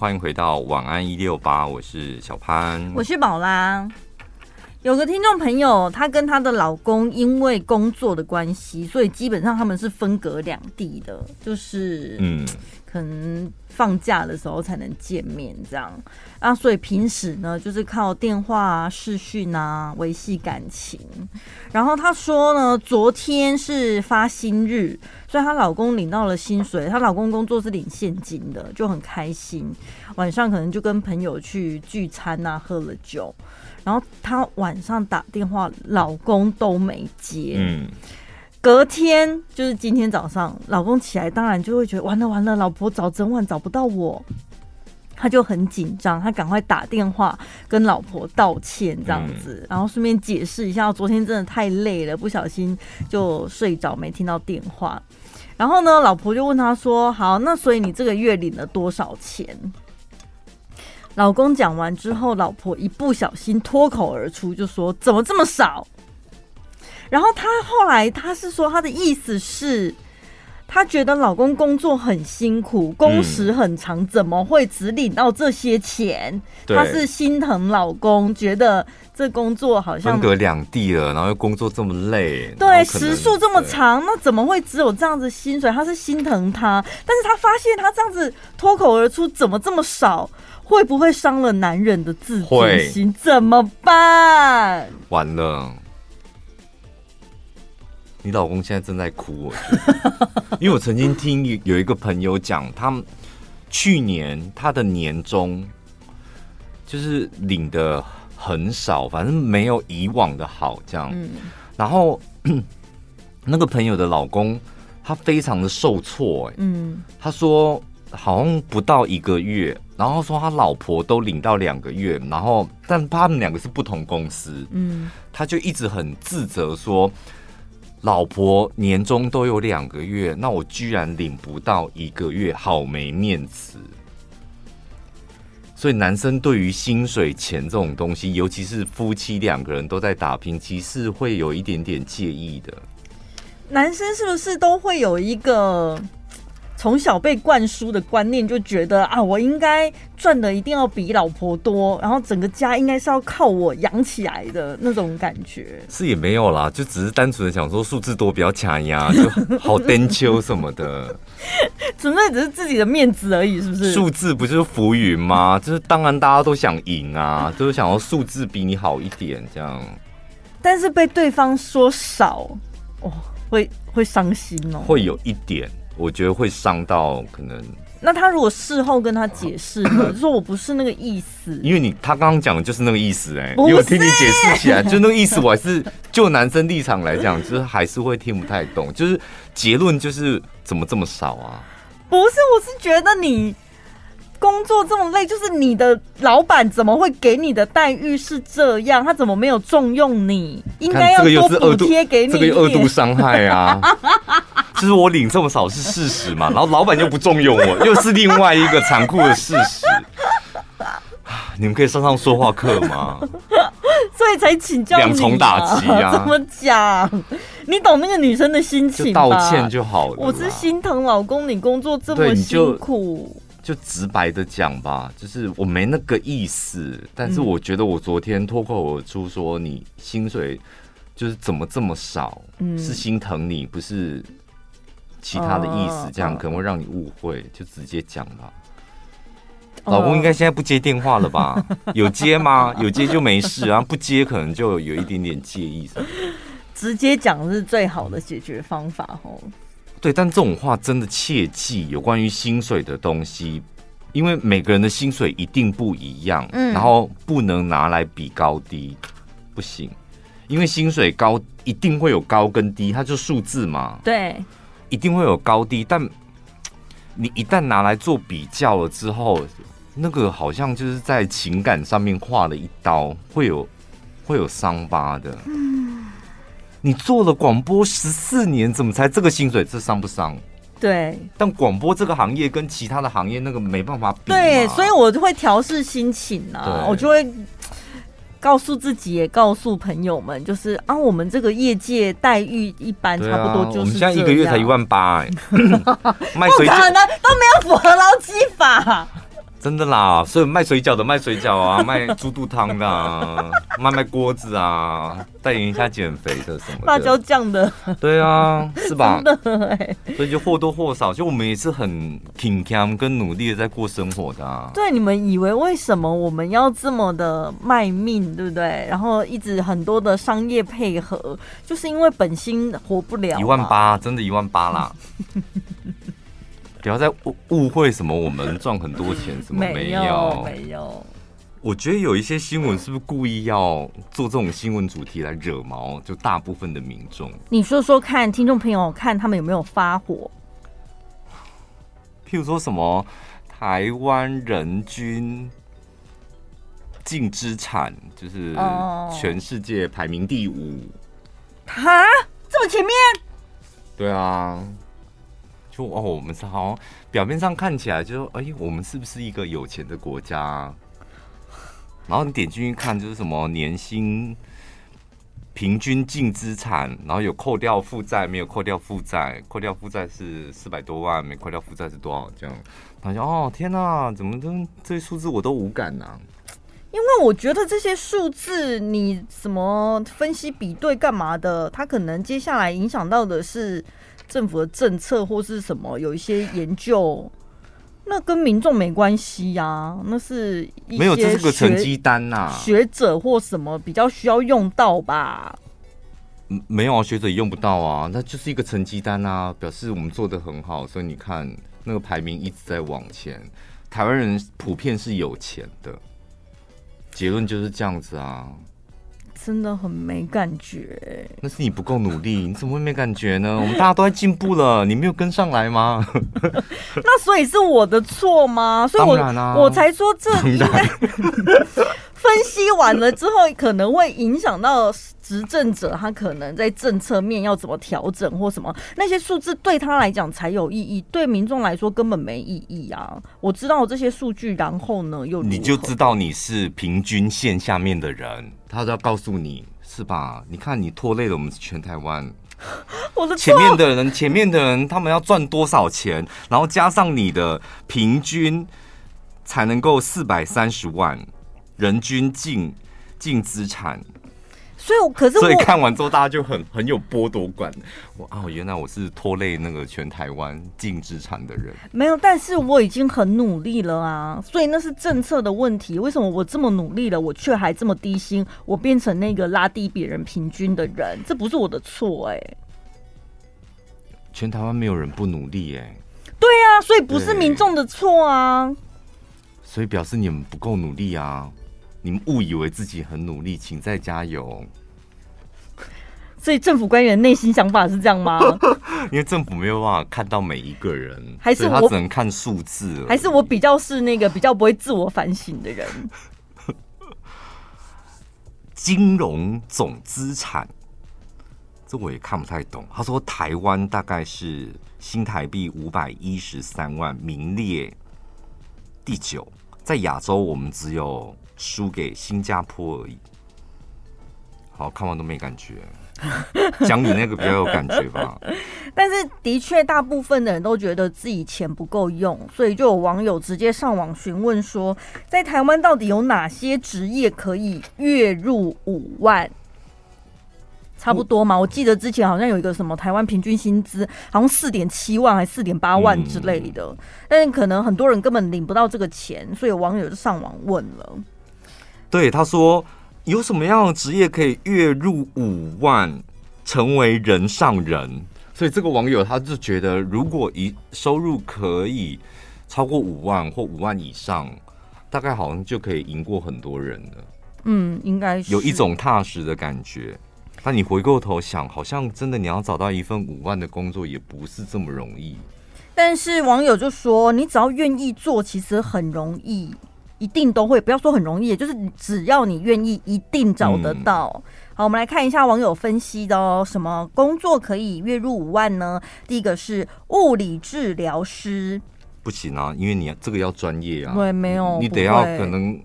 欢迎回到晚安一六八，我是小潘，我是宝拉。有个听众朋友，她跟她的老公因为工作的关系，所以基本上他们是分隔两地的，就是嗯，可能放假的时候才能见面这样。啊，所以平时呢，就是靠电话啊、视讯啊维系感情。然后她说呢，昨天是发薪日，所以她老公领到了薪水，她老公工作是领现金的，就很开心。晚上可能就跟朋友去聚餐啊，喝了酒。然后她晚上打电话，老公都没接。嗯，隔天就是今天早上，老公起来，当然就会觉得完了完了，老婆找整晚找不到我，他就很紧张，他赶快打电话跟老婆道歉，这样子，然后顺便解释一下，昨天真的太累了，不小心就睡着，没听到电话。然后呢，老婆就问他说：“好，那所以你这个月领了多少钱？”老公讲完之后，老婆一不小心脱口而出就说：“怎么这么少？”然后他后来他是说他的意思是，他觉得老公工作很辛苦，工时很长，怎么会只领到这些钱？她是心疼老公，觉得这工作好像分隔两地了，然后又工作这么累，对，时数这么长，那怎么会只有这样子薪水？她是心疼他，但是她发现她这样子脱口而出，怎么这么少？会不会伤了男人的自尊心？怎么办？完了，你老公现在正在哭，我觉得，因为我曾经听有一个朋友讲，他们去年他的年终就是领的很少，反正没有以往的好，这样。然后 那个朋友的老公他非常的受挫，嗯，他说。好像不到一个月，然后说他老婆都领到两个月，然后但他们两个是不同公司，嗯，他就一直很自责说，老婆年终都有两个月，那我居然领不到一个月，好没面子。所以男生对于薪水钱这种东西，尤其是夫妻两个人都在打拼，其实会有一点点介意的。男生是不是都会有一个？从小被灌输的观念就觉得啊，我应该赚的一定要比老婆多，然后整个家应该是要靠我养起来的那种感觉。是也没有啦，就只是单纯的想说数字多比较卡呀，就好 颠秋什么的，纯粹只是自己的面子而已，是不是？数字不就是浮云吗？就是当然大家都想赢啊，就是想要数字比你好一点这样。但是被对方说少，哦，会会伤心哦，会有一点。我觉得会伤到可能。那他如果事后跟他解释说 我不是那个意思。因为你他刚刚讲的就是那个意思哎、欸，因为我听你解释起来就那个意思，我还是就男生立场来讲，就是还是会听不太懂。就是结论就是怎么这么少啊？不是，我是觉得你。工作这么累，就是你的老板怎么会给你的待遇是这样？他怎么没有重用你？应该要多补贴给你。这个又二度伤害啊！就是我领这么少是事实嘛，然后老板又不重用我，又是另外一个残酷的事实。你们可以上上说话课吗？所以才请教你两重打击啊！怎么讲？你懂那个女生的心情？道歉就好了。我是心疼老公，你工作这么辛苦。就直白的讲吧，就是我没那个意思，但是我觉得我昨天脱口而出说你薪水就是怎么这么少，嗯，是心疼你，不是其他的意思，这样可能会让你误会，就直接讲吧。老公应该现在不接电话了吧？有接吗？有接就没事啊，不接可能就有一点点介意。直接讲是最好的解决方法哦。对，但这种话真的切记，有关于薪水的东西，因为每个人的薪水一定不一样，嗯，然后不能拿来比高低，不行，因为薪水高一定会有高跟低，它就数字嘛，对，一定会有高低，但你一旦拿来做比较了之后，那个好像就是在情感上面划了一刀，会有会有伤疤的，嗯。你做了广播十四年，怎么才这个薪水？这伤不伤？对。但广播这个行业跟其他的行业那个没办法比。对，所以我就会调试心情啊，我就会告诉自己，也告诉朋友们，就是啊，我们这个业界待遇一般，差不多就是、啊、我们现在一个月才一万八，哎，不可能都没有符合劳基法。真的啦，所以卖水饺的卖水饺啊，卖猪肚汤的啊，卖卖锅子啊，代言一下减肥的什么的辣椒酱的，对啊，是吧？真的哎，所以就或多或少，就我们也是很挺强跟努力的在过生活的啊。对，你们以为为什么我们要这么的卖命，对不对？然后一直很多的商业配合，就是因为本心活不了。一万八，真的一万八啦。不要再误误会什么，我们赚很多钱什么没有没有。我觉得有一些新闻是不是故意要做这种新闻主题来惹毛，就大部分的民众。你说说看，听众朋友看他们有没有发火？譬如说什么台湾人均净资产就是全世界排名第五，哈，这么前面？对啊。说哦，我们是好表面上看起来就说，哎，我们是不是一个有钱的国家？然后你点进去看，就是什么年薪、平均净资产，然后有扣掉负债，没有扣掉负债，扣掉负债是四百多万，没扣掉负债是多少？这样，他说哦，天哪，怎么都这些数字我都无感呢、因为我觉得这些数字你什么分析比对干嘛的，它可能接下来影响到的是。政府的政策或是什么有一些研究，那跟民众没关系呀、啊，那是没有，这是个成绩单呐、啊，学者或什么比较需要用到吧？没有啊，学者用不到啊，那就是一个成绩单啊，表示我们做的很好，所以你看那个排名一直在往前。台湾人普遍是有钱的，结论就是这样子啊。真的很没感觉，那是你不够努力，你怎么会没感觉呢？我们大家都在进步了，你没有跟上来吗？那所以是我的错吗？所以我，我、啊、我才说这应该分析完了之后，可能会影响到执政者，他可能在政策面要怎么调整或什么，那些数字对他来讲才有意义，对民众来说根本没意义啊！我知道这些数据，然后呢，又你就知道你是平均线下面的人，他都要告诉你是吧？你看你拖累了我们全台湾，我的前面的人，前面的人他们要赚多少钱，然后加上你的平均才能够四百三十万。人均净净资产，所以可是所以看完之后，大家就很很有剥夺感。我哦，原来我是拖累那个全台湾净资产的人。没有，但是我已经很努力了啊！所以那是政策的问题。为什么我这么努力了，我却还这么低薪？我变成那个拉低别人平均的人，这不是我的错哎、欸。全台湾没有人不努力哎、欸。对啊，所以不是民众的错啊。所以表示你们不够努力啊。你们误以为自己很努力，请再加油。所以政府官员内心想法是这样吗？因为政府没有办法看到每一个人，还是他只能看数字？还是我比较是那个比较不会自我反省的人？金融总资产，这我也看不太懂。他说台湾大概是新台币五百一十三万，名列第九，在亚洲我们只有。输给新加坡而已。好，看完都没感觉。讲你那个比较有感觉吧。但是的确，大部分的人都觉得自己钱不够用，所以就有网友直接上网询问说，在台湾到底有哪些职业可以月入五万？差不多嘛？我记得之前好像有一个什么台湾平均薪资好像四点七万还是四点八万之类的，但是可能很多人根本领不到这个钱，所以有网友就上网问了。对，他说有什么样的职业可以月入五万，成为人上人？所以这个网友他就觉得，如果一收入可以超过五万或五万以上，大概好像就可以赢过很多人了。嗯，应该是有一种踏实的感觉。但你回过头想，好像真的你要找到一份五万的工作也不是这么容易。但是网友就说，你只要愿意做，其实很容易。一定都会，不要说很容易，就是只要你愿意，一定找得到。嗯。好，我们来看一下网友分析的哦，什么工作可以月入五万呢？第一个是物理治疗师，不行啊，因为你这个要专业啊，对，没有，你得要可能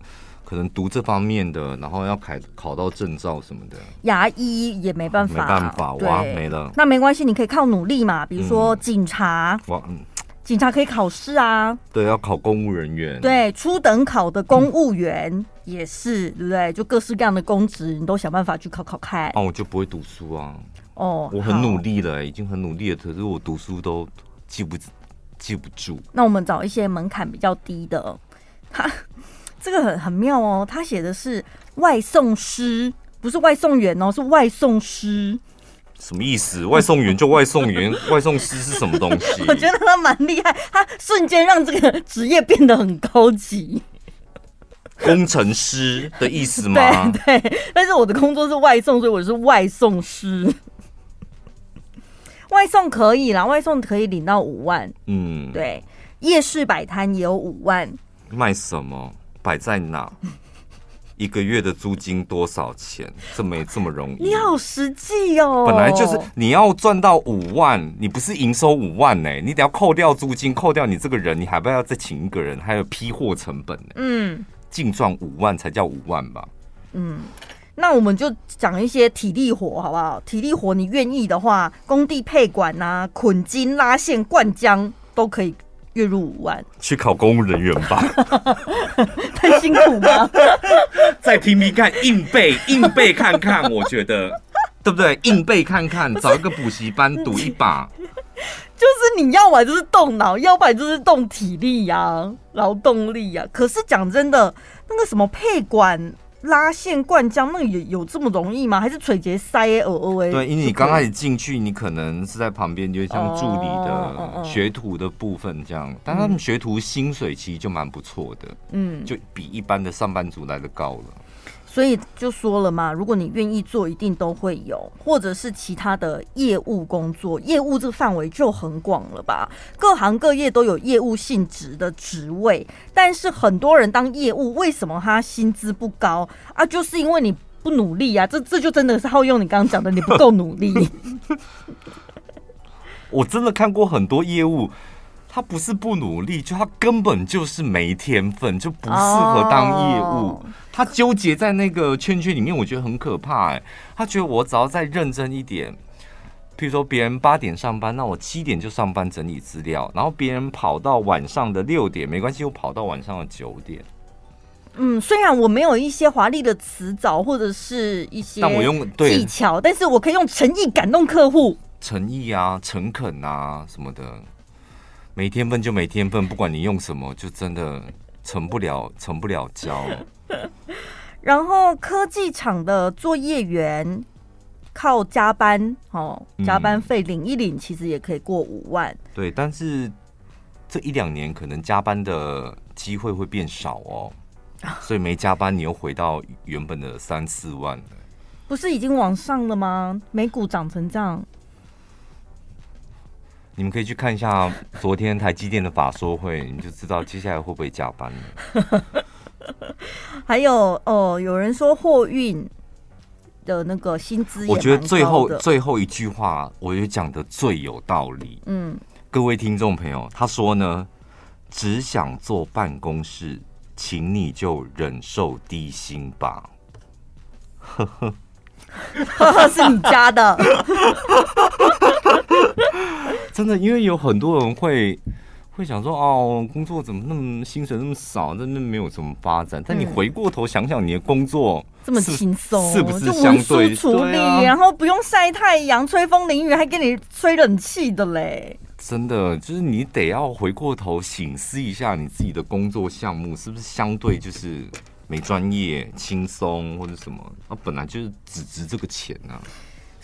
可能读这方面的，然后要考考到证照什么的。牙医也没办法，没办法，哇，没了。那没关系，你可以靠努力嘛，比如说警察，哇，嗯。警察可以考试啊，对，要考公务人员，对，初等考的公务员也是，嗯、对不对？就各式各样的公职，你都想办法去考考看。哦，我就不会读书啊。哦，我很努力了，已经很努力了，可是我读书都记不记不住。那我们找一些门槛比较低的，他这个很很妙哦，他写的是外送师，不是外送员哦，是外送师。什么意思？外送员就外送员，外送师是什么东西？我觉得他蛮厉害，他瞬间让这个职业变得很高级。工程师的意思吗？对对，但是我的工作是外送，所以我是外送师。外送可以啦，外送可以领到五万。嗯，对，夜市摆摊也有五万。卖什么？摆在哪？一个月的租金多少钱？这没这么容易。你好实际哦！本来就是你要赚到五万，你不是营收五万呢？你得要扣掉租金，扣掉你这个人，你还不要再请一个人，还有批货成本呢。嗯，净赚五万才叫五万吧？嗯，那我们就讲一些体力活好不好？体力活你愿意的话，工地配管啊、捆筋、拉线、灌浆都可以。月入五万，去考公务人员吧，太辛苦了。再拼拼看，硬背硬背看看，我觉得 对不对？硬背看看，找一个补习班赌一把。就是你要不然就是动脑，要不然就是动体力呀、啊，劳动力呀、啊。可是讲真的，那个什么配管。拉线灌浆，那个有有这么容易吗？还是垂直塞耳耳？对，因为你刚开始进去，你可能是在旁边，就像助理的学徒的部分这样。哦、但他们学徒薪水其实就蛮不错的，嗯，就比一般的上班族来的高了。所以就说了嘛，如果你愿意做，一定都会有，或者是其他的业务工作，业务这个范围就很广了吧？各行各业都有业务性质的职位，但是很多人当业务，为什么他薪资不高啊？就是因为你不努力啊！这这就真的是好用你刚刚讲的，你不够努力。我真的看过很多业务。他不是不努力，就他根本就是没天分，就不适合当业务。Oh. 他纠结在那个圈圈里面，我觉得很可怕。哎，他觉得我只要再认真一点，譬如说别人八点上班，那我七点就上班整理资料，然后别人跑到晚上的六点没关系，我跑到晚上的九点。嗯，虽然我没有一些华丽的辞藻或者是一些，但我用技巧，但是我可以用诚意感动客户，诚意啊，诚恳啊什么的。没天分就没天分，不管你用什么，就真的成不了，成不了交。然后科技厂的作业员靠加班哦，加班费领一领，其实也可以过五万。嗯。对，但是这一两年可能加班的机会会变少哦，所以没加班，你又回到原本的三四万了。不是已经往上了吗？美股涨成这样。你们可以去看一下 昨天台积电的法说会，你就知道接下来会不会加班了。还有哦，有人说货运的那个薪资，我觉得最后最后一句话，我觉得讲的最有道理。嗯，各位听众朋友，他说呢，只想坐办公室，请你就忍受低薪吧。呵呵，呵呵，是你家的。真的，因为有很多人会会想说，哦，工作怎么那么薪水那么少，真的没有什么发展。但你回过头想想，你的工作这么轻松，是不是相对处理，啊、然后不用晒太阳、吹风淋雨，还给你吹冷气的嘞？真的，就是你得要回过头醒思一下，你自己的工作项目是不是相对就是没专业、轻松或者什么？啊，本来就是只值这个钱啊。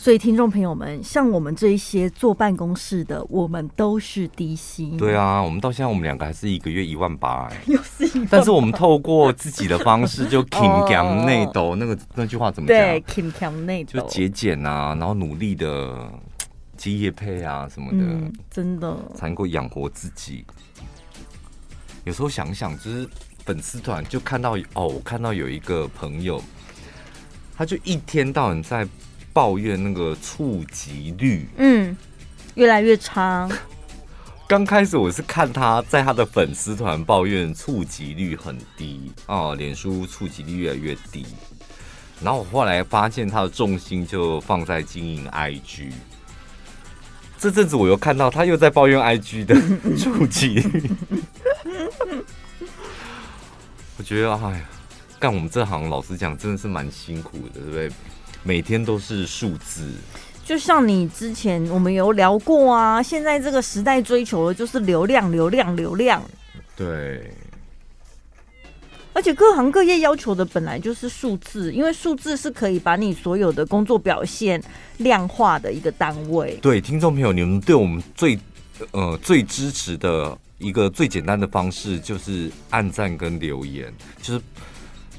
所以，听众朋友们，像我们这一些坐办公室的，我们都是低薪。对啊，我们到现在，我们两个还是一个月一万八，又是一万。但是我们透过自己的方式，就勤俭内斗，那个那句话怎么讲？对，内斗，就节俭啊，然后努力的接业配啊什么的，嗯、真的才能够养活自己。有时候想想，就是粉丝团就看到哦，我看到有一个朋友，他就一天到晚在。抱怨那个触及率，嗯，越来越差。刚开始我是看他在他的粉丝团抱怨触及率很低哦，脸书触及率越来越低。然后我后来发现他的重心就放在经营 IG，这阵子我又看到他又在抱怨 IG 的 触及，我觉得哎呀，干我们这行老实讲真的是蛮辛苦的，对不对？每天都是数字。就像你之前我们有聊过啊，现在这个时代追求的就是流量，流量，流量。对。而且各行各业要求的本来就是数字，因为数字是可以把你所有的工作表现量化的一个单位。对，听众朋友，你们对我们最呃最支持的一个最简单的方式就是按赞跟留言，就是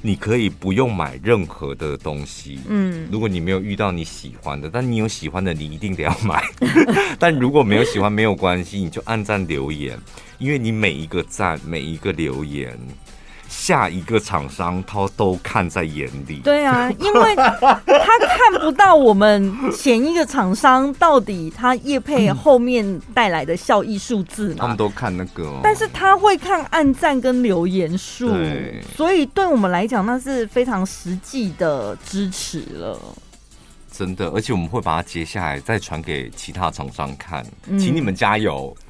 你可以不用买任何的东西，嗯，如果你没有遇到你喜欢的，但你有喜欢的，你一定得要买。但如果没有喜欢，没有关系，你就按赞留言，因为你每一个赞，每一个留言。下一个厂商他都看在眼里。对啊，因为 他看不到我们前一个厂商到底他业配后面带来的效益数字嘛。他们都看那个，但是他会看按赞跟留言数，所以对我们来讲那是非常实际的支持了。真的，而且我们会把它截下来再传给其他厂商看，请你们加油。嗯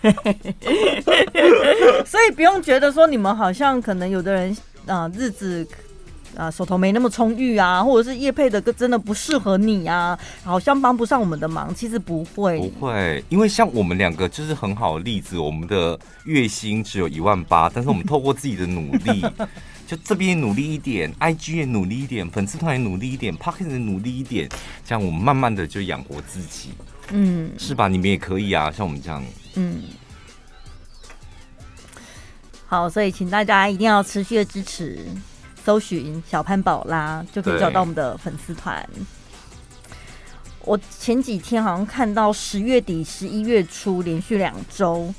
对，所以不用觉得说你们好像可能有的人啊、日子啊、手头没那么充裕啊，或者是叶配的歌真的不适合你啊，好像帮不上我们的忙。其实不会，不会，因为像我们两个就是很好的例子，我们的月薪只有一万八，但是我们透过自己的努力，就这边努力一点，IG 也努力一点，粉丝团也努力一点，Podcast 也努力一点，这样我们慢慢的就养活自己。嗯，是吧？你们也可以啊，像我们这样。嗯，好，所以请大家一定要持续的支持，搜寻小潘宝拉就可以找到我们的粉丝团。我前几天好像看到十月底、十一月初连续两周，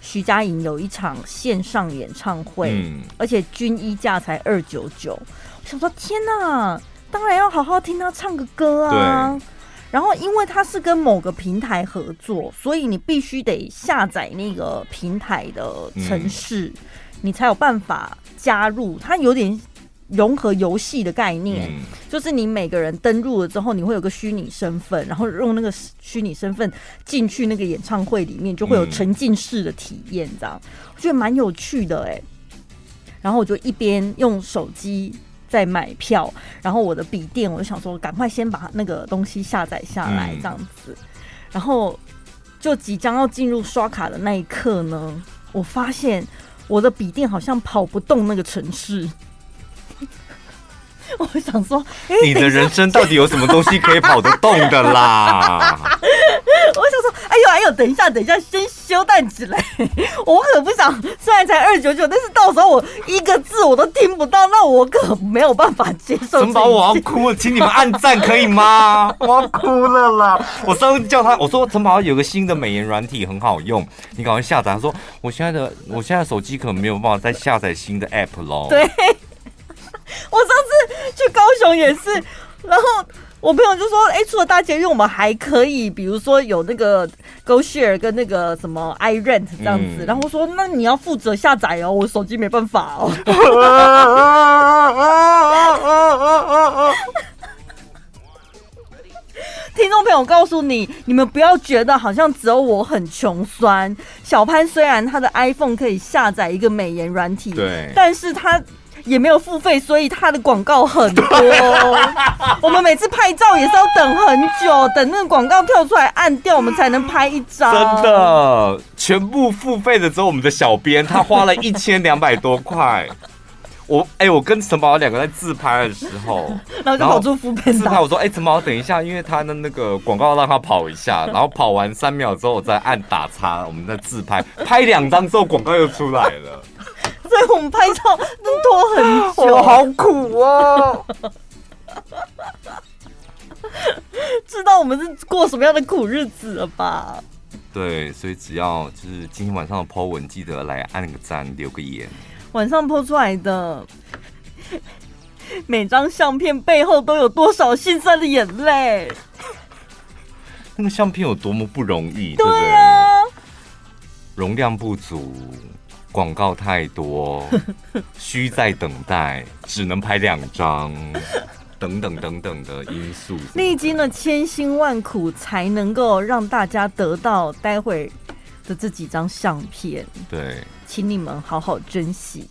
徐佳莹有一场线上演唱会，嗯、而且均衣价才二九九。我想说，天哪，当然要好好听他唱个歌啊！然后，因为它是跟某个平台合作，所以你必须得下载那个平台的城市，嗯、你才有办法加入。它有点融合游戏的概念，嗯、就是你每个人登录了之后，你会有个虚拟身份，然后用那个虚拟身份进去那个演唱会里面，就会有沉浸式的体验，这样我觉得蛮有趣的哎。然后我就一边用手机。在买票，然后我的笔电，我就想说，赶快先把那个东西下载下来，这样子，然后就即将要进入刷卡的那一刻呢，我发现我的笔电好像跑不动那个程式。我想说，欸、你的人生到底有什么东西可以跑得动的啦？我想说，哎呦哎呦，等一下等一下，先休蛋起来。我可不想，虽然才二九九，但是到时候我一个字我都听不到，那我可没有办法接受。城堡，我要哭了，请你们按赞可以吗？我要哭了啦！我上次叫他，我说城堡有个新的美颜软体很好用，你赶快下载。他说我现在的我现在手机可能没有办法再下载新的 app 喽。对。我上次去高雄也是，然后我朋友就说：“哎、欸，除了大捷运，我们还可以，比如说有那个 GoShare 跟那个什么 iRent 这样子。嗯”然后我说：“那你要负责下载哦，我手机没办法哦。”听众朋友，告诉你，你们不要觉得好像只有我很穷酸。小潘虽然他的 iPhone 可以下载一个美颜软体，对，但是他。也没有付费，所以他的广告很多。我们每次拍照也是要等很久，等那个广告跳出来按掉，我们才能拍一张。真的，全部付费的只有我们的小编，他花了一千两百多块。我哎、欸，我跟陈宝两个在自拍的时候，然后就跑出副片自拍。我说：“哎、欸，陈宝，等一下，因为他的那个广告让他跑一下，然后跑完三秒之后，我再按打叉，我们再自拍，拍两张之后广告又出来了。”所以我们拍照都拖很久，我好苦哦。知道我们是过什么样的苦日子了吧？对，所以只要就是今天晚上的 po 文，记得来按个赞，留个言。晚上 po 出来的每张相片背后都有多少心酸的眼泪？那个相片有多么不容易，对啊，对？容量不足。广告太多，需在等待，只能拍两张。等等等等的因素，历经了千辛万苦，才能够让大家得到待会的这几张相片。对，请你们好好珍惜。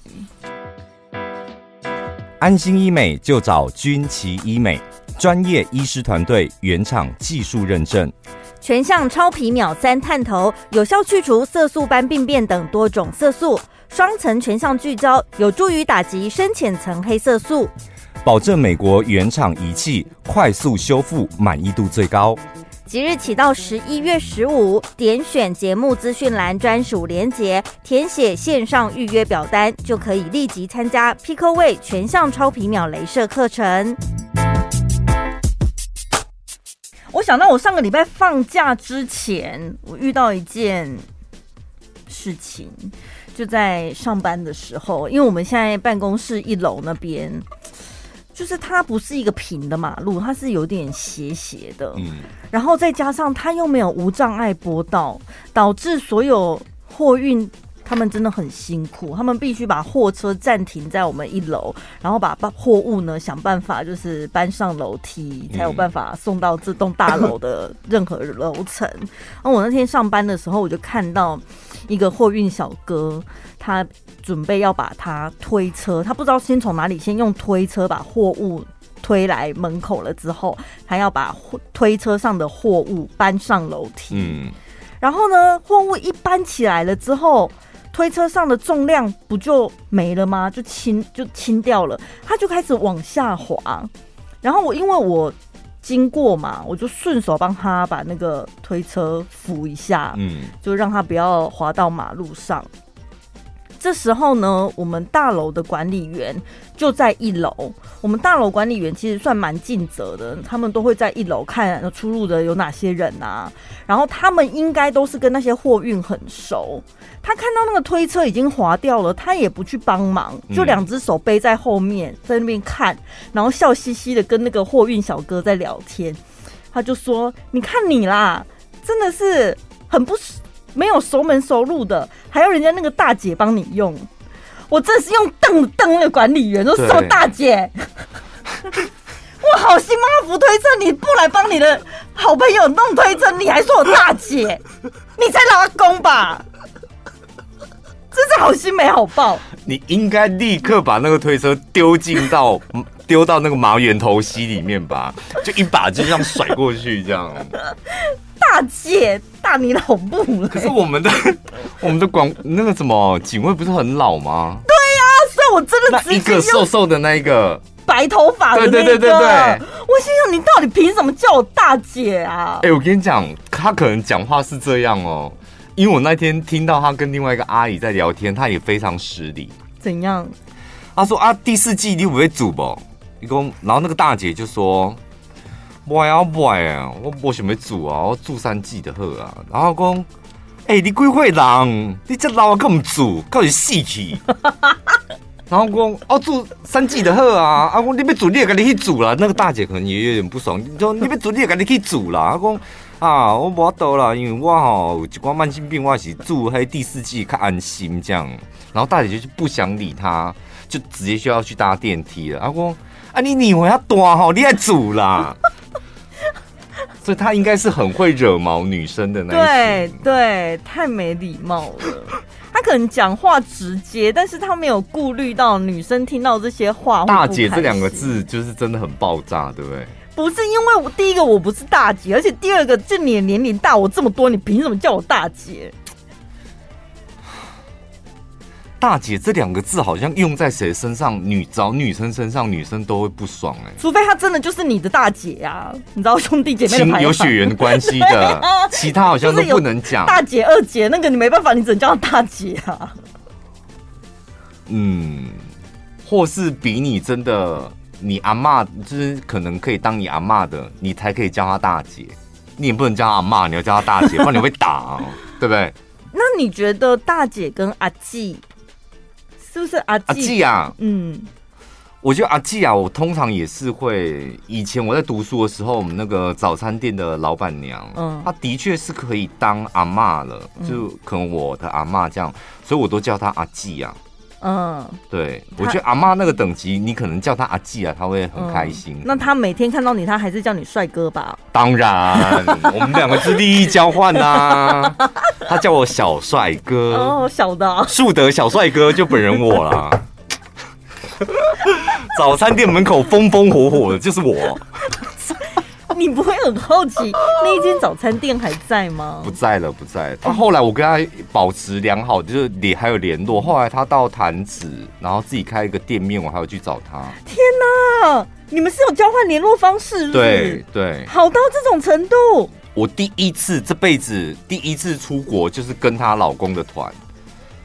安心医美就找君奇医美，专业医师团队，原厂技术认证，全向超皮秒三探头，有效去除色素斑病变等多种色素。双层全向聚焦，有助于打击深浅层黑色素，保证美国原厂仪器快速修复，满意度最高。即日起到十一月十五，点选节目资讯栏专属链接，填写线上预约表单，就可以立即参加 Picoway 全向超皮秒镭射课程。我想到我上个礼拜放假之前，我遇到一件事情。就在上班的时候，因为我们现在办公室一楼那边，就是它不是一个平的马路，它是有点斜斜的，嗯，然后再加上它又没有无障碍坡道，导致所有货运。他们真的很辛苦，他们必须把货车暂停在我们一楼，然后把把货物呢想办法就是搬上楼梯，才有办法送到这栋大楼的任何楼层。然 后我那天上班的时候，我就看到一个货运小哥，他准备要把他推车，他不知道先从哪里先用推车把货物推来门口了之后，还要把推车上的货物搬上楼梯。嗯，然后呢，货物一搬起来了之后。推车上的重量不就没了吗？就轻就轻掉了，它就开始往下滑。然后我因为我经过嘛，我就顺手帮他把那个推车扶一下，嗯，就让他不要滑到马路上。这时候呢，我们大楼的管理员就在一楼。我们大楼管理员其实算蛮尽责的，他们都会在一楼看出入的有哪些人啊。然后他们应该都是跟那些货运很熟。他看到那个推车已经滑掉了，他也不去帮忙，就两只手背在后面在那边看，然后笑嘻嘻的跟那个货运小哥在聊天。他就说：“你看你啦，真的是很不。”没有熟门熟路的，还要人家那个大姐帮你用，我真是用瞪瞪那个管理员，说什么大姐？我好心帮他扶推车，你不来帮你的好朋友弄推车，你还说我大姐？你才老阿公吧？真是好心没好报。你应该立刻把那个推车丢进到 丢到那个麻园头溪里面吧，就一把就这样甩过去，这样。大姐，大你老母！可是我们的 我们的广那个什么警卫不是很老吗？对呀、啊，所以我真的那一个瘦瘦的那一个白头发的那个，对对对对对。我心想，你到底凭什么叫我大姐啊？哎、欸，我跟你讲，他可能讲话是这样哦，因为我那天听到他跟另外一个阿姨在聊天，他也非常失礼。怎样？他说啊，第四季你不会煮不？一共，然后那个大姐就说。我要买啊！我我想要煮啊！我煮三季的好啊！然后讲，哎、欸，你几岁人？你这老啊，干嘛煮？搞是死去！然后讲，我煮三季的好啊！阿公，你要煮你也赶紧去煮啦！那个大姐可能也有点不爽，你说你要煮你也赶紧去煮啦！阿公啊，我无多啦，因为我吼有一寡慢性病，我是煮喺第四季较安心这样。然后大姐就是不想理他，就直接就要去搭电梯了。阿公，啊，你年纪要大吼，你爱煮啦！所以他应该是很会惹毛女生的那种，对对，太没礼貌了。他可能讲话直接，但是他没有顾虑到女生听到这些话。大姐这两个字就是真的很爆炸，对不对？不是因为我第一个我不是大姐，而且第二个就你的年龄大我这么多，你凭什么叫我大姐？大姐这两个字好像用在谁身上，女找女生身上，女生都会不爽哎、欸。除非她真的就是你的大姐呀、啊，你知道兄弟姐妹的有血缘关系的，啊、其他好像 都不能讲。大姐、二姐那个你没办法，你只能叫她大姐啊。嗯，或是比你真的你阿妈，就是可能可以当你阿妈的，你才可以叫她大姐。你也不能叫她阿妈，你要叫她大姐，不然你会打、啊，对不对？那你觉得大姐跟阿季？是不是阿季？阿季啊，嗯，我觉得阿季啊，我通常也是会。以前我在读书的时候，我们那个早餐店的老板娘，嗯，她的确是可以当阿妈了，就可能我的阿妈这样，所以我都叫她阿季啊。嗯，对，我觉得阿妈那个等级，你可能叫他阿季啊，他会很开心。嗯、那他每天看到你，他还是叫你帅哥吧？当然，我们两个是利益交换呐、啊。他叫我小帅哥哦，小的树德小帅哥就本人我啦。早餐店门口风风火火的，就是我。你不会很好奇 那一间早餐店还在吗？不在了，不在了。他后来我跟他保持良好，就是联还有联络。后来他到潭子，然后自己开一个店面，我还要去找他。天哪，你们是有交换联络方式是不是？对对，好到这种程度。我第一次这辈子第一次出国，就是跟她老公的团。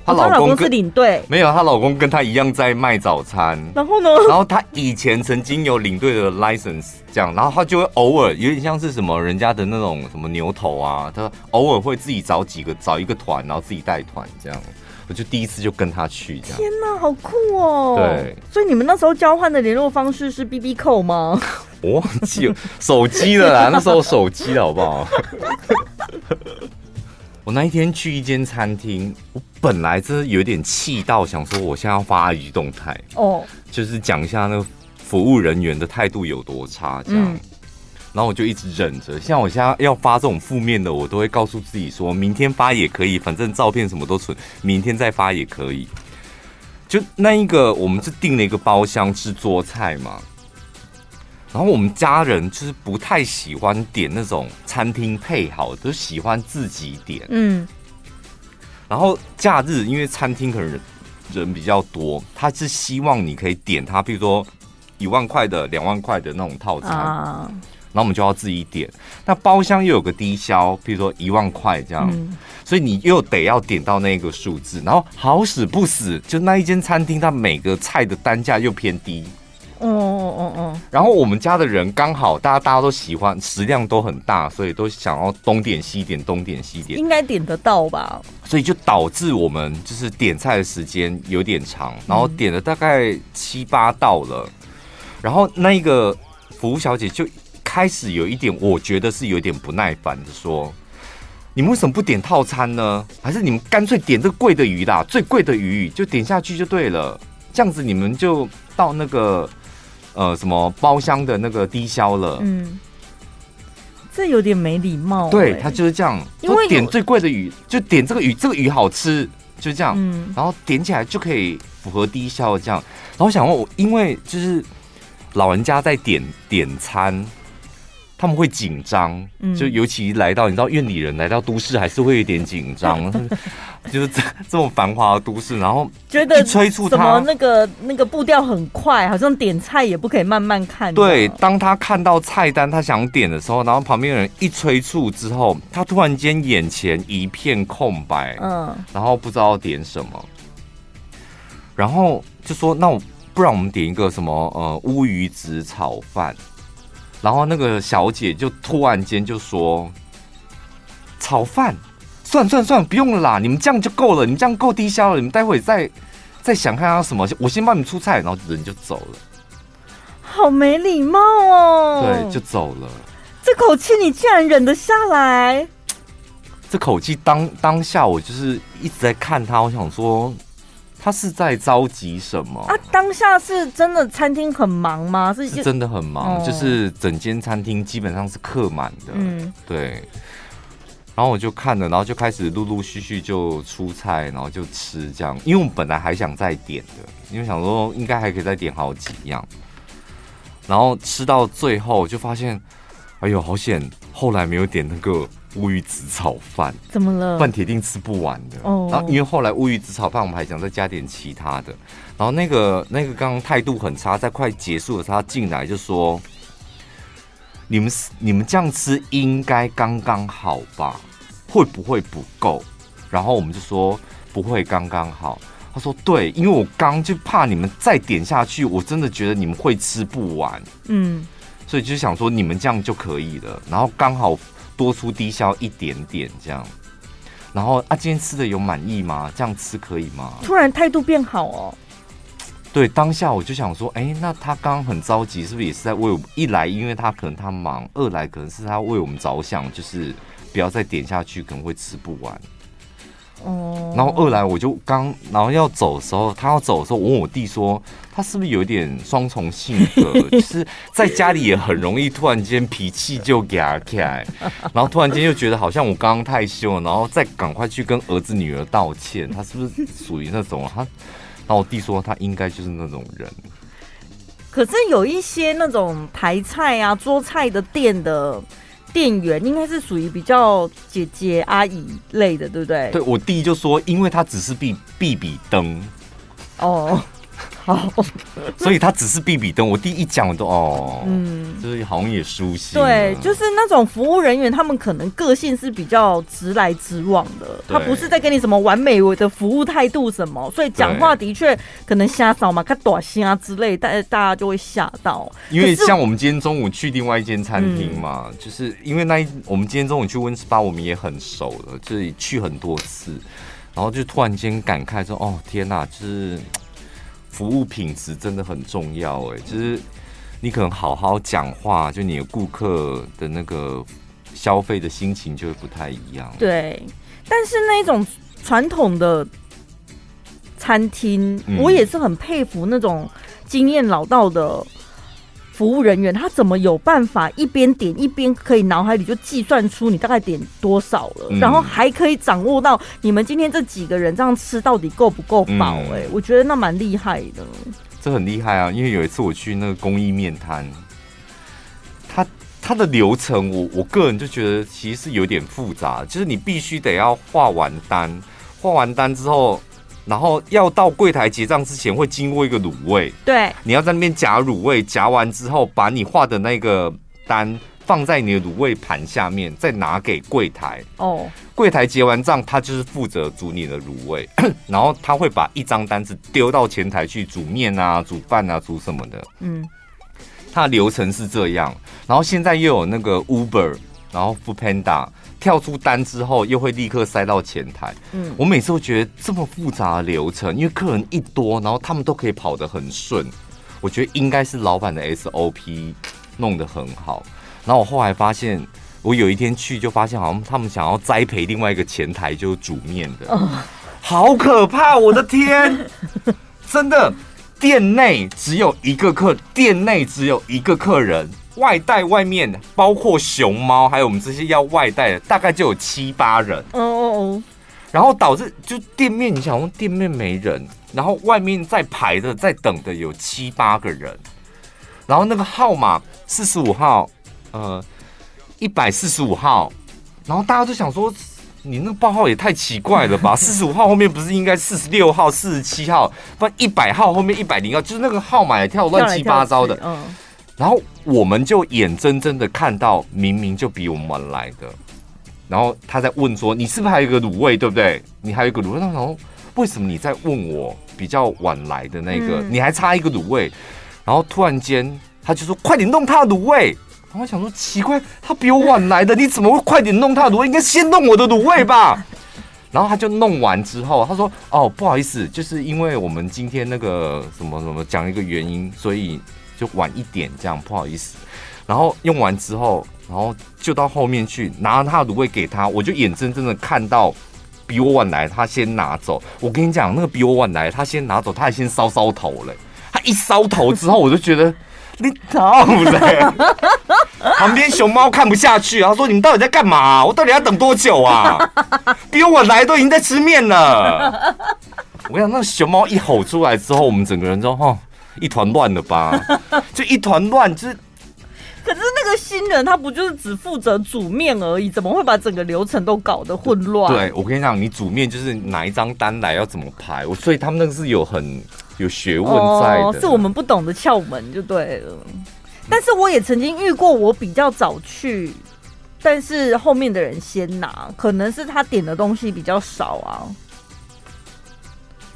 她老，公是领队，没有，她老公跟她一样在卖早餐。然后呢？然后她以前曾经有领队的 license，这样，然后她就会偶尔有点像是什么人家的那种什么牛头啊，她偶尔会自己找几个找一个团，然后自己带团这样。我就第一次就跟她去这样。天哪，好酷哦！对，所以你们那时候交换的联络方式是 BB 扣吗？我忘记了手机了啦，那时候手机了好不好？我那一天去一间餐厅，我本来真的有点气到，想说我现在要发 IG 动态哦，就是讲一下那个服务人员的态度有多差这样。嗯、然后我就一直忍着，像我现在要发这种负面的，我都会告诉自己说，明天发也可以，反正照片什么都存，明天再发也可以。就那一个，我们是订了一个包厢吃桌菜嘛。然后我们家人就是不太喜欢点那种餐厅配好的，都喜欢自己点。嗯。然后假日因为餐厅可能人，人比较多，他是希望你可以点他，比如说一万块的、两万块的那种套餐。啊。然后我们就要自己点。那包厢又有个低消，比如说一万块这样，嗯。所以你又得要点到那个数字。然后好死不死，就那一间餐厅，它每个菜的单价又偏低。哦哦哦哦，然后我们家的人刚好，大家大家都喜欢，食量都很大，所以都想要东点西点，东点西点，应该点得到吧？所以就导致我们就是点菜的时间有点长，然后点了大概七八道了，然后那个服务小姐就开始有一点，我觉得是有点不耐烦的说：“你们为什么不点套餐呢？还是你们干脆点这个贵的鱼啦，最贵的鱼就点下去就对了，这样子你们就到那个。”呃，什么包厢的那个低消了？嗯，这有点没礼貌、欸。对，他就是这样，因为点最贵的鱼，就点这个鱼，这个鱼好吃，就这样。嗯，然后点起来就可以符合低消这样。然后我想问我，因为就是老人家在点点餐。他们会紧张，就尤其来到你知道院里人来到都市还是会有点紧张，就是这这么繁华的都市，然后觉得催促他那个那个步调很快，好像点菜也不可以慢慢看。对，当他看到菜单他想点的时候，然后旁边的人一催促之后，他突然间眼前一片空白，嗯，然后不知道点什么，然后就说那我不然我们点一个什么呃乌鱼子炒饭。然后那个小姐就突然间就说：“炒饭，算算算，不用了啦，你们这样就够了，你们这样够低消了，你们待会再再想看要什么，我先帮你们出菜。”然后人就走了，好没礼貌哦。对，就走了。这口气你竟然忍得下来？这口气当当下我就是一直在看他，我想说。他是在着急什么啊？当下是真的餐厅很忙吗？是，是真的很忙，哦、就是整间餐厅基本上是客满的。嗯，对。然后我就看了，然后就开始陆陆续续就出菜，然后就吃这样。因为我们本来还想再点的，因为想说应该还可以再点好几样。然后吃到最后就发现，哎呦，好险！后来没有点那个。乌鱼子炒饭怎么了？饭铁定吃不完的。哦，然后因为后来乌鱼子炒饭，我们还想再加点其他的。然后那个那个刚刚态度很差，在快结束的时候，他进来就说：“你们你们这样吃应该刚刚好吧？会不会不够？”然后我们就说：“不会，刚刚好。”他说：“对，因为我刚就怕你们再点下去，我真的觉得你们会吃不完。嗯，所以就想说你们这样就可以了。然后刚好。”多出低消一点点这样，然后啊，今天吃的有满意吗？这样吃可以吗？突然态度变好哦。对，当下我就想说，哎，那他刚刚很着急，是不是也是在为我们？一来，因为他可能他忙；二来，可能是他为我们着想，就是不要再点下去，可能会吃不完。哦。然后二来我就刚然后要走的时候，他要走的时候，我问我弟说，他是不是有点双重性格？就是在家里也很容易突然间脾气就嗲起来，然后突然间又觉得好像我刚刚太凶，然后再赶快去跟儿子女儿道歉。他是不是属于那种他？然后我弟说他应该就是那种人。可是有一些那种台菜啊、桌菜的店的店员，应该是属于比较姐姐阿姨类的，对不对？对，我弟就说，因为他只是避避比灯哦。好，所以他只是避比登。我第一讲我都哦，嗯，就是好像也熟悉。对，就是那种服务人员，他们可能个性是比较直来直往的，他不是在给你什么完美的服务态度什么，所以讲话的确可能瞎扫嘛，看短信啊之类，大大家就会吓到。因为像我们今天中午去另外一间餐厅嘛，嗯、就是因为那一我们今天中午去温斯巴，我们也很熟了，就是去很多次，然后就突然间感慨说：“哦，天哪，就是。”服务品质真的很重要，哎，就是你可能好好讲话，就你的顾客的那个消费的心情就会不太一样。对，但是那种传统的餐厅，我也是很佩服那种经验老道的。服务人员他怎么有办法一边点一边可以脑海里就计算出你大概点多少了，嗯、然后还可以掌握到你们今天这几个人这样吃到底够不够饱？哎，我觉得那蛮厉害的。这很厉害啊！因为有一次我去那个公益面摊，他他的流程我我个人就觉得其实是有点复杂，就是你必须得要画完单，画完单之后。然后要到柜台结账之前，会经过一个卤味。对，你要在那边夹卤味，夹完之后，把你画的那个单放在你的卤味盘下面，再拿给柜台。哦，柜台结完账，他就是负责煮你的卤味，然后他会把一张单子丢到前台去煮面啊、煮饭啊、煮什么的。嗯，他的流程是这样。然后现在又有那个 Uber，然后 Foodpanda。跳出单之后，又会立刻塞到前台。嗯，我每次都觉得这么复杂的流程，因为客人一多，然后他们都可以跑得很顺。我觉得应该是老板的 SOP 弄得很好。然后我后来发现，我有一天去就发现，好像他们想要栽培另外一个前台，就是煮面的。哦，好可怕！我的天，真的，店内只有一个客，店内只有一个客人。外带外面包括熊猫，还有我们这些要外带的，大概就有七八人。哦哦哦。然后导致就店面，你想说店面没人，然后外面在排的、在等的有七八个人。然后那个号码四十五号，呃，一百四十五号。然后大家都想说，你那个报号也太奇怪了吧？四十五号后面不是应该四十六号、四十七号，不然一百号后面一百零号，就是那个号码也跳乱七八糟的。嗯。然后我们就眼睁睁的看到，明明就比我们晚来的，然后他在问说：“你是不是还有一个卤味，对不对？你还有一个卤味。”然后为什么你在问我比较晚来的那个？你还差一个卤味？然后突然间他就说：“快点弄他的卤味。”然后我想说奇怪，他比我晚来的，你怎么会快点弄他的卤味？应该先弄我的卤味吧？然后他就弄完之后，他说：“哦，不好意思，就是因为我们今天那个什么什么讲一个原因，所以。”就晚一点，这样不好意思。然后用完之后，然后就到后面去拿了他的卤味给他，我就眼睁睁的看到比我晚来，他先拿走。我跟你讲，那个比我晚来，他先拿走，他还先搔搔头嘞。他一搔头之后，我就觉得 你操嘞！旁边熊猫看不下去，他说：“你们到底在干嘛？我到底要等多久啊？比我晚来都已经在吃面了。”我跟你讲，那个熊猫一吼出来之后，我们整个人都哈。一团乱了吧？就一团乱，就是。可是那个新人他不就是只负责煮面而已，怎么会把整个流程都搞得混乱？对，我跟你讲，你煮面就是拿一张单来要怎么排，我所以他们那个是有很有学问在的，哦，是我们不懂的窍门就对了。但是我也曾经遇过，我比较早去，但是后面的人先拿，可能是他点的东西比较少啊。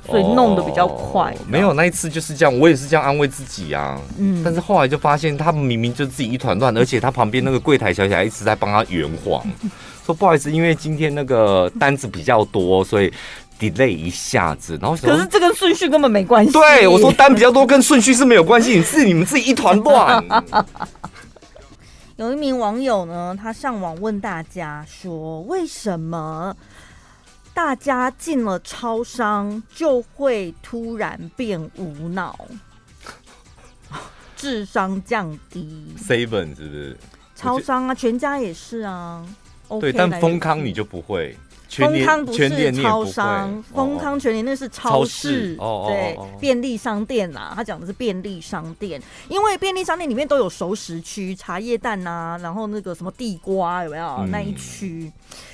所以弄得比较快。哦，没有那一次就是这样，我也是这样安慰自己啊。嗯，但是后来就发现他们明明就自己一团乱，而且他旁边那个柜台小姐一直在帮他圆谎，说不好意思，因为今天那个单子比较多，所以 delay 一下子。然后可是这跟顺序根本没关系。对，我说单比较多跟顺序是没有关系，是你们自己一团乱。有一名网友呢，他上网问大家说，为什么？大家进了超商就会突然变无脑，智商降低。Seven 是不是？超商啊，全家也是啊。对，但丰康你就不会。丰康不是超商，丰康全联那是超市，对，便利商店啦。他讲的是便利商店，因为便利商店里面都有熟食区，茶叶蛋啊，然后那个什么地瓜有没有那一区？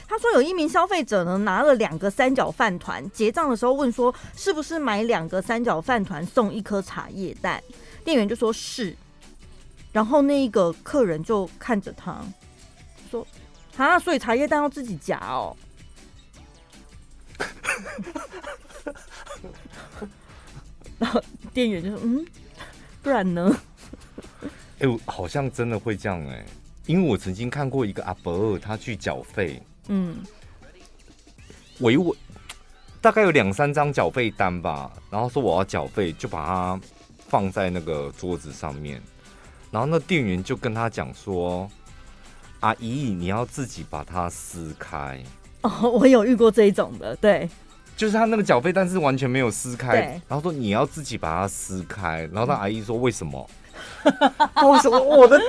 他说有一名消费者呢拿了两个三角饭团，结账的时候问说是不是买两个三角饭团送一颗茶叶蛋？店员就说是，然后那一个客人就看着他说啊，所以茶叶蛋要自己夹哦。然后店员就说：“嗯，不然呢？” 哎、好像真的会这样哎、因为我曾经看过一个阿伯，他去缴费，嗯，维稳大概有两三张缴费单吧，然后说我要缴费，就把它放在那个桌子上面，然后那店员就跟他讲说：“阿姨，你要自己把它撕开。”哦，我有遇过这一种的，对。就是他那个缴费单是完全没有撕开，然后说你要自己把它撕开，然后那阿姨说为什么？为 什么？我的天！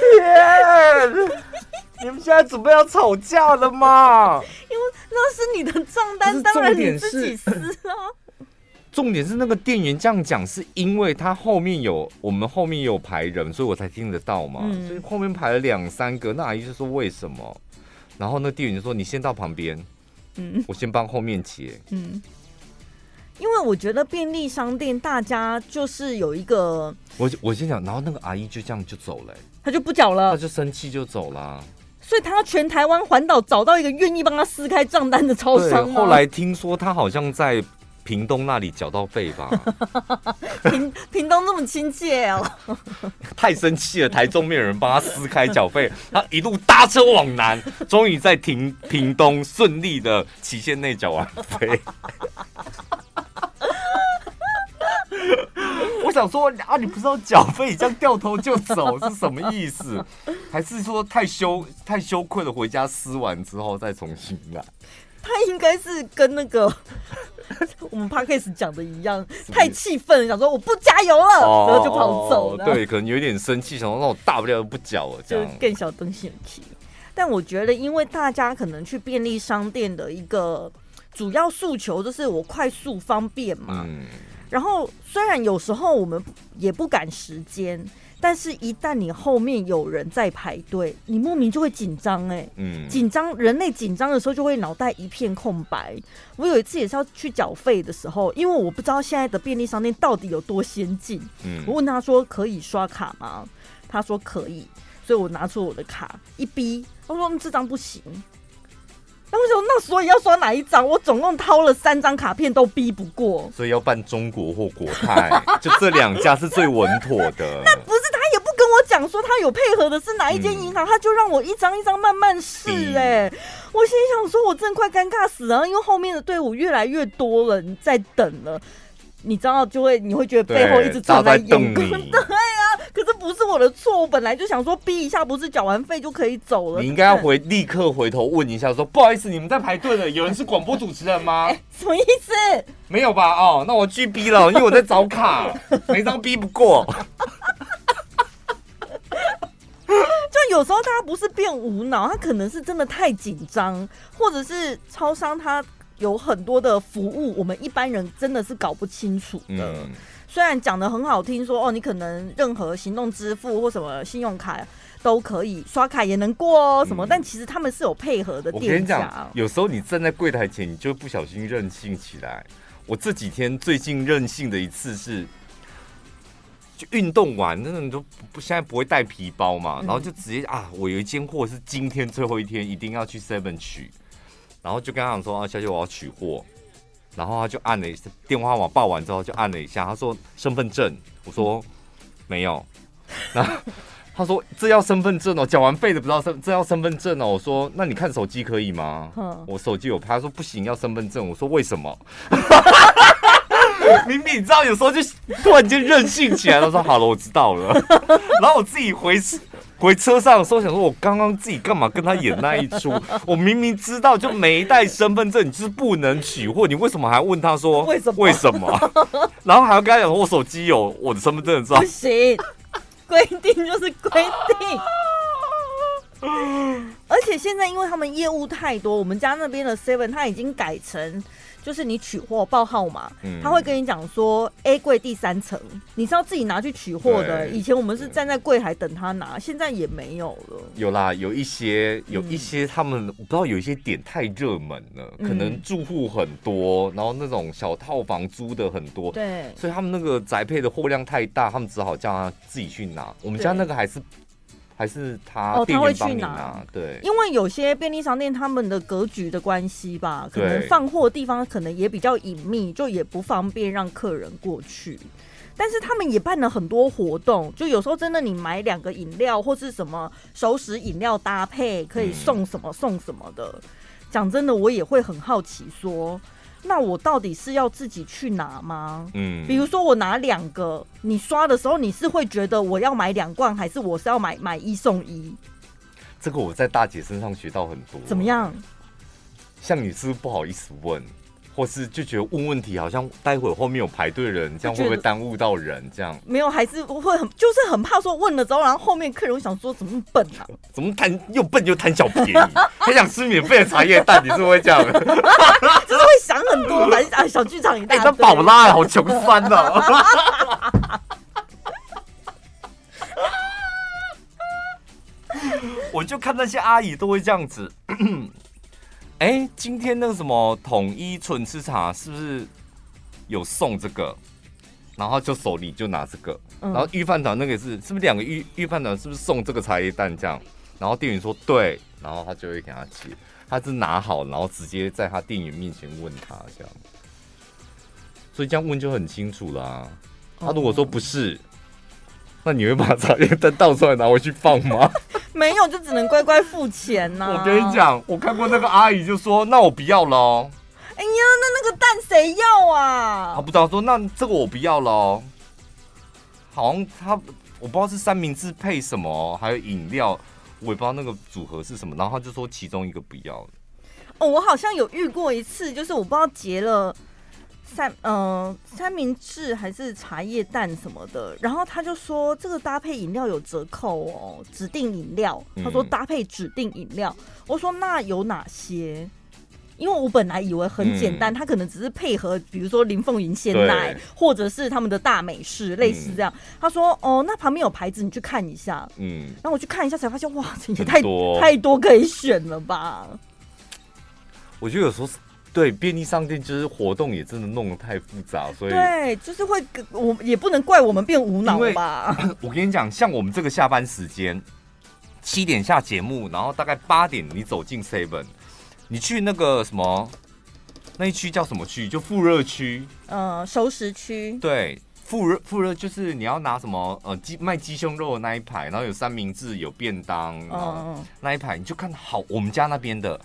你们现在准备要吵架了吗？因为那是你的账单，当然你自己撕啊。重点是那个店员这样讲，是因为他后面有我们后面有排人，所以我才听得到嘛。嗯、所以后面排了两三个，那阿姨就说为什么？然后那店员就说你先到旁边，嗯，我先帮后面结，嗯。因为我觉得便利商店大家就是有一个，我我先讲，然后那个阿姨就这样就走了，她就不缴了，她就生气就走了，所以他要全台湾环岛找到一个愿意帮他撕开账单的超商。后来听说他好像在屏东那里缴到费吧，屏屏东那么亲切哦，太生气了，台中没有人帮他撕开缴费，他一路搭车往南，终于在停屏东顺利的期限内缴完费。我想说啊，你不知道缴费，你这样掉头就走是什么意思？还是说太羞太羞愧了，回家撕完之后再重新来？他应该是跟那个我们 Podcast 讲的一样，太气愤了，想说我不加油了，哦、然后就跑走了。对，可能有点生气，想说那我大不了就不缴了，这样就更小东西。但我觉得，因为大家可能去便利商店的一个主要诉求就是我快速方便嘛。嗯然后，虽然有时候我们也不赶时间，但是一旦你后面有人在排队，你莫名就会紧张哎，嗯，紧张，人类紧张的时候就会脑袋一片空白。我有一次也是要去缴费的时候，因为我不知道现在的便利商店到底有多先进，嗯，我问他说可以刷卡吗？他说可以，所以我拿出我的卡一逼，他说这张不行。那为什么？那所以要刷哪一张？我总共掏了三张卡片都逼不过，所以要办中国或国泰，就这两家是最稳妥的。那不是他也不跟我讲说他有配合的是哪一间银行，嗯、他就让我一张一张慢慢试。哎，我心想说，我真的快尴尬死了，因为后面的队伍越来越多了，你在等了。你知道就会，你会觉得背后一直传来眼光，对啊，可是不是我的错，我本来就想说逼一下，不是缴完费就可以走了。你应该要回，立刻回头问一下说，说不好意思，你们在排队了，有人是广播主持人吗？欸，什么意思？没有吧？哦，那我拒逼了，因为我在找卡，每张逼不过。就有时候大家不是变无脑，他可能是真的太紧张，或者是超商他。有很多的服务，我们一般人真的是搞不清楚的。嗯、虽然讲的很好听说，说哦，你可能任何行动支付或什么信用卡都可以，刷卡也能过哦，什么，嗯、但其实他们是有配合的店家。我跟你讲，有时候你站在柜台前，你就不小心任性起来。我这几天最近任性的一次是，就运动完，那你都不现在不会带皮包嘛，然后就直接啊，我有一件货是今天最后一天，一定要去 Seven 取。然后就跟他讲说啊，小姐我要取货，然后他就按了一下电话号码报完之后就按了一下，他说身份证，我说没有，然后他说这要身份证哦，缴完费的不知道身这要身份证哦，我说那你看手机可以吗？我手机有拍，他说不行要身份证，我说为什么？明明你知道有时候就突然间任性起来了，他说好了我知道了，然后我自己回回车上的时候想说，我刚刚自己干嘛跟他演那一出？我明明知道就没带身份证，你就是不能取货，你为什么还要问他说为什么？为什么？然后还要跟他讲我手机有我的身份证，知道？不行，规定就是规定。而且现在因为他们业务太多，我们家那边的 Seven 他已经改成。就是你取货报号码，嗯、他会跟你讲说 A 柜第三层，你是要自己拿去取货的。以前我们是站在柜台等他拿，现在也没有了。有啦，有一些有一些他们、嗯、我不知道有一些点太热门了，可能住户很多，然后那种小套房租的很多，对，所以他们那个宅配的货量太大，他们只好叫他自己去拿。我们家那个还是。还是他哦，他会去拿，对，因为有些便利商店他们的格局的关系吧，可能放货地方可能也比较隐秘，就也不方便让客人过去。但是他们也办了很多活动，就有时候真的你买两个饮料或是什么熟食饮料搭配，可以送什么送什么的。讲真的，我也会很好奇说。那我到底是要自己去拿吗？嗯，比如说我拿两个，你刷的时候，你是会觉得我要买两罐，还是我是要买买一送一？这个我在大姐身上学到很多。怎么样？像你是不是不好意思问？或是就觉得问问题好像待会后面有排队人，这样会不会耽误到人？这样没有，还是会很就是很怕说问了之后，然后后面客人会想说怎么笨啊？怎么贪又笨又贪小便宜，还想吃免费的茶叶蛋？你是不是会这样？就是会想很多，反正啊小剧场一大堆。哎，那宝拉好穷酸哦。我就看那些阿姨都会这样子。哎、欸，今天那个什么统一纯吃茶是不是有送这个？然后就手里就拿这个，嗯、然后御饭团那个是是不是两个御御饭团是不是送这个茶叶蛋这样？然后店员说对，然后他就会给他切，他是拿好，然后直接在他店员面前问他这样，所以这样问就很清楚啦、啊。他如果说不是。嗯那你会把茶叶蛋倒出来拿回去放吗？没有，就只能乖乖付钱呐、啊。我跟你讲，我看过那个阿姨就说：“那我不要喽。”哎呀，那那个蛋谁要啊？他不知道说，那这个我不要喽。好像他我不知道是三明治配什么，还有饮料，我也不知道那个组合是什么。然后他就说其中一个不要。哦，我好像有遇过一次，就是我不知道结了。三嗯、呃，三明治还是茶叶蛋什么的，然后他就说这个搭配饮料有折扣哦，指定饮料。他说搭配指定饮料，嗯、我说那有哪些？因为我本来以为很简单，嗯、他可能只是配合，比如说林凤营鲜奶，或者是他们的大美式，类似这样。嗯、他说哦，那旁边有牌子，你去看一下。嗯，然后我去看一下，才发现哇，这也太多太多可以选了吧？我觉得有时候。对，便利商店就是活动也真的弄得太复杂，所以对，就是会，我也不能怪我们变无脑吧。我跟你讲，像我们这个下班时间，七点下节目，然后大概八点你走进 Seven，你去那个什么那一区叫什么区？就复热区，嗯、呃，熟食区。对，复热复热就是你要拿什么呃鸡卖鸡胸肉的那一排，然后有三明治有便当，嗯，那一排你就看好我们家那边的。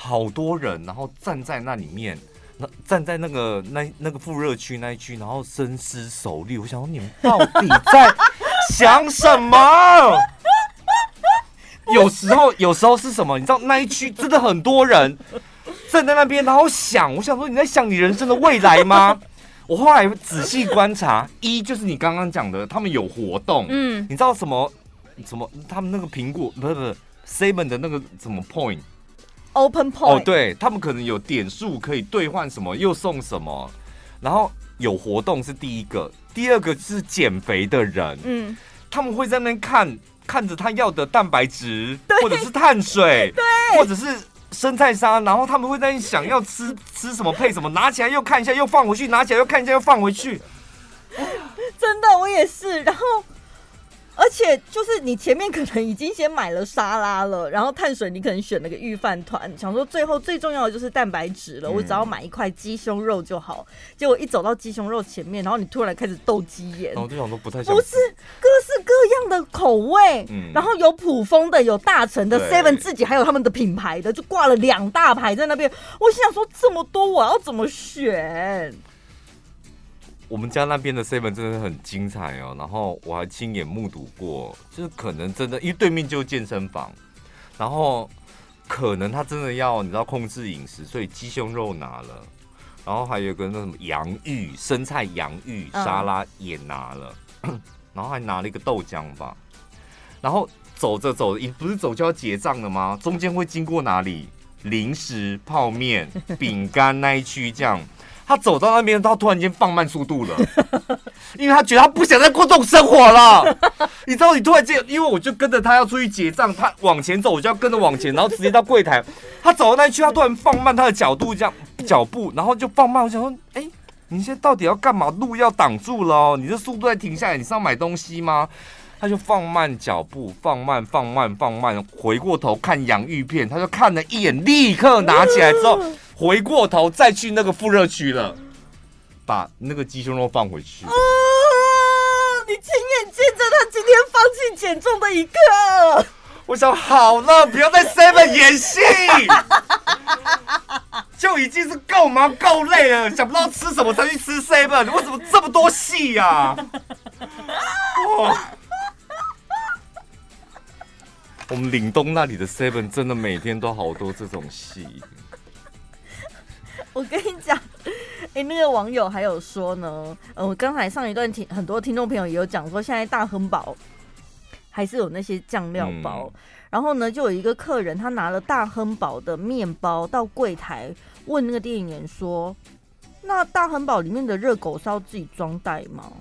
好多人，然后站在那里面，那站在那个那那个复热区那一区，然后深思熟虑。我想说，你们到底在想什么？有时候，有时候是什么？你知道那一区真的很多人站在那边，然后想。我想说，你在想你人生的未来吗？我后来仔细观察，一就是你刚刚讲的，他们有活动，嗯，你知道什么？什么？他们那个苹果不是不是 Seven 的那个什么 Point？Open Point 哦，对他们可能有点数可以兑换什么，又送什么，然后有活动是第一个，第二个是减肥的人，嗯，他们会在那边看看着他要的蛋白质，对。或者是碳水，对，或者是生菜沙，然后他们会在那想要吃吃什么配什么，拿起来又看一下又放回去，拿起来又看一下又放回去，真的我也是，然后。而且就是你前面可能已经先买了沙拉了，然后碳水你可能选了个御饭团，想说最后最重要的就是蛋白质了，嗯、我只要买一块鸡胸肉就好。结果一走到鸡胸肉前面，然后你突然开始斗鸡眼，然后就想说不太像。不是各式各样的口味，嗯、然后有普丰的，有大成的，Seven 自己还有他们的品牌的，就挂了两大排在那边。我心想说这么多我要怎么选？我们家那边的 seven 真的很精彩哦，然后我还亲眼目睹过，就是可能真的，因为对面就是健身房，然后可能他真的要你知道控制饮食，所以鸡胸肉拿了，然后还有个那什么洋芋生菜洋芋沙拉也拿了，然后还拿了一个豆浆吧，然后走着走着，你不是走就要结账了吗？中间会经过哪里？零食、泡面、饼干那一区这样。他走到那边，他突然间放慢速度了，因为他觉得他不想再过这种生活了。你知道，你突然间，因为我就跟着他要出去结账，他往前走，我就要跟着往前，然后直接到柜台。他走到那一区，他突然放慢他的角度，这样脚步，然后就放慢。我想说，哎、你现在到底要干嘛？路要挡住了，你这速度再停下来，你是要买东西吗？他就放慢脚步，放慢，放慢，放慢，回过头看洋芋片，他就看了一眼，立刻拿起来之后。回过头再去那个复热区了，把那个鸡胸肉放回去。啊！你亲眼见证他今天放弃减重的一刻。我想好了，不要再 Seven 演戏，就已经是够忙够累了。想不到吃什么才去吃 Seven，为什么这么多戏呀？啊？哇！我们岭东那里的 Seven 真的每天都好多这种戏。我跟你讲，哎、欸，那个网友还有说呢，呃，我刚才上一段听很多听众朋友也有讲说，现在大亨堡还是有那些酱料包，嗯、然后呢，就有一个客人他拿了大亨堡的面包到柜台问那个店员说：“那大亨堡里面的热狗是要自己装袋吗？”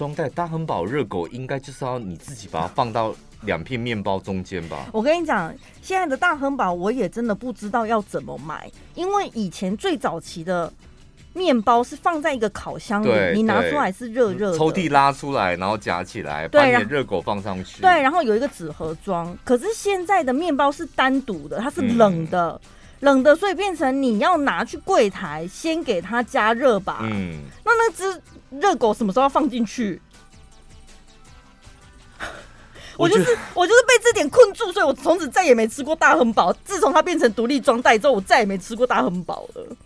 装袋大亨堡热狗应该就是要你自己把它放到。两片面包中间吧。我跟你讲，现在的大亨堡我也真的不知道要怎么买，因为以前最早期的面包是放在一个烤箱里，你拿出来是热热的，抽屉拉出来，然后夹起来，把你的热狗放上去。对，然后有一个纸盒装。可是现在的面包是单独的，它是冷的，嗯、冷的，所以变成你要拿去柜台先给它加热吧。嗯，那那只热狗什么时候要放进去？我就是我就是被这点困住，所以我从此再也没吃过大亨堡。自从它变成独立装袋之后，我再也没吃过大亨堡了。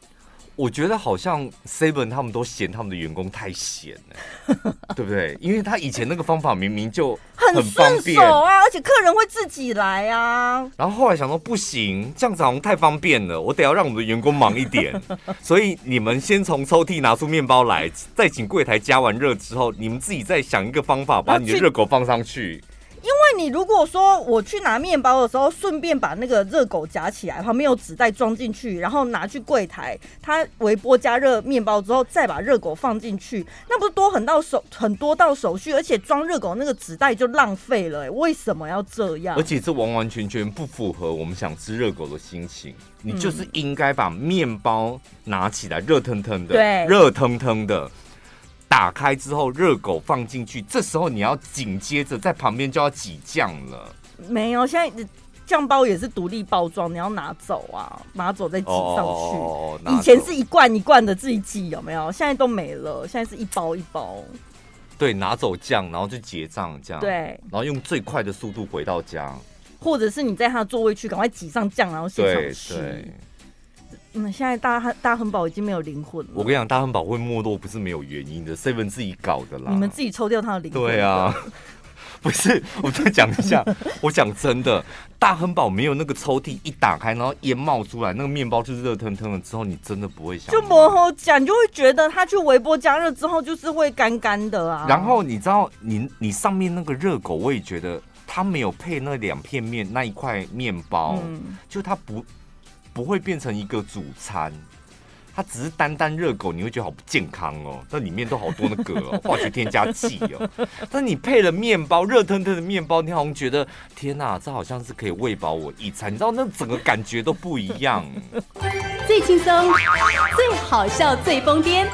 我觉得好像 Seven 他们都嫌他们的员工太闲了，对不对？因为他以前那个方法明明就很方便啊，而且客人会自己来啊。然后后来想说不行，这样子好像太方便了，我得要让我们的员工忙一点。所以你们先从抽屉拿出面包来，再请柜台加完热之后，你们自己再想一个方法把你的热狗放上去。因为你如果说我去拿面包的时候，顺便把那个热狗夹起来，旁边有纸袋装进去，然后拿去柜台，它微波加热面包之后，再把热狗放进去，那不是多很到手很多道手续，而且装热狗那个纸袋就浪费了。为什么要这样？而且这完完全全不符合我们想吃热狗的心情。你就是应该把面包拿起来，热腾腾的，对，热腾腾的。打开之后，热狗放进去，这时候你要紧接着在旁边就要挤酱了。没有，现在酱包也是独立包装，你要拿走啊，拿走再挤上去。哦，以前是一罐一罐的自己挤，有没有？现在都没了，现在是一包一包。对，拿走酱，然后就结账，这样。对，然后用最快的速度回到家，或者是你在他的座位区赶快挤上酱，然后现场吃。对。嗯，现在大亨大亨堡已经没有灵魂了。我跟你讲，大亨堡会没落不是没有原因的，seven 自己搞的啦。你们自己抽掉它的灵魂。对啊，不是，我再讲一下，我讲真的，大亨堡没有那个抽屉一打开，然后烟冒出来，那个面包就是热腾腾的，之后你真的不会想。就磨合讲，你就会觉得它去微波加热之后就是会干干的啊。然后你知道，你你上面那个热狗，我也觉得它没有配那两片面那一块面包，嗯、就它不。不会变成一个主餐，它只是单单热狗，你会觉得好不健康哦。那里面都好多那个、哦、化学添加剂哦。但你配了面包，热腾腾的面包，你好像觉得天哪，这好像是可以喂饱我一餐。你知道那整个感觉都不一样。最轻松、最好笑、最疯癫，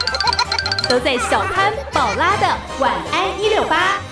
都在小潘宝拉的晚安一六八。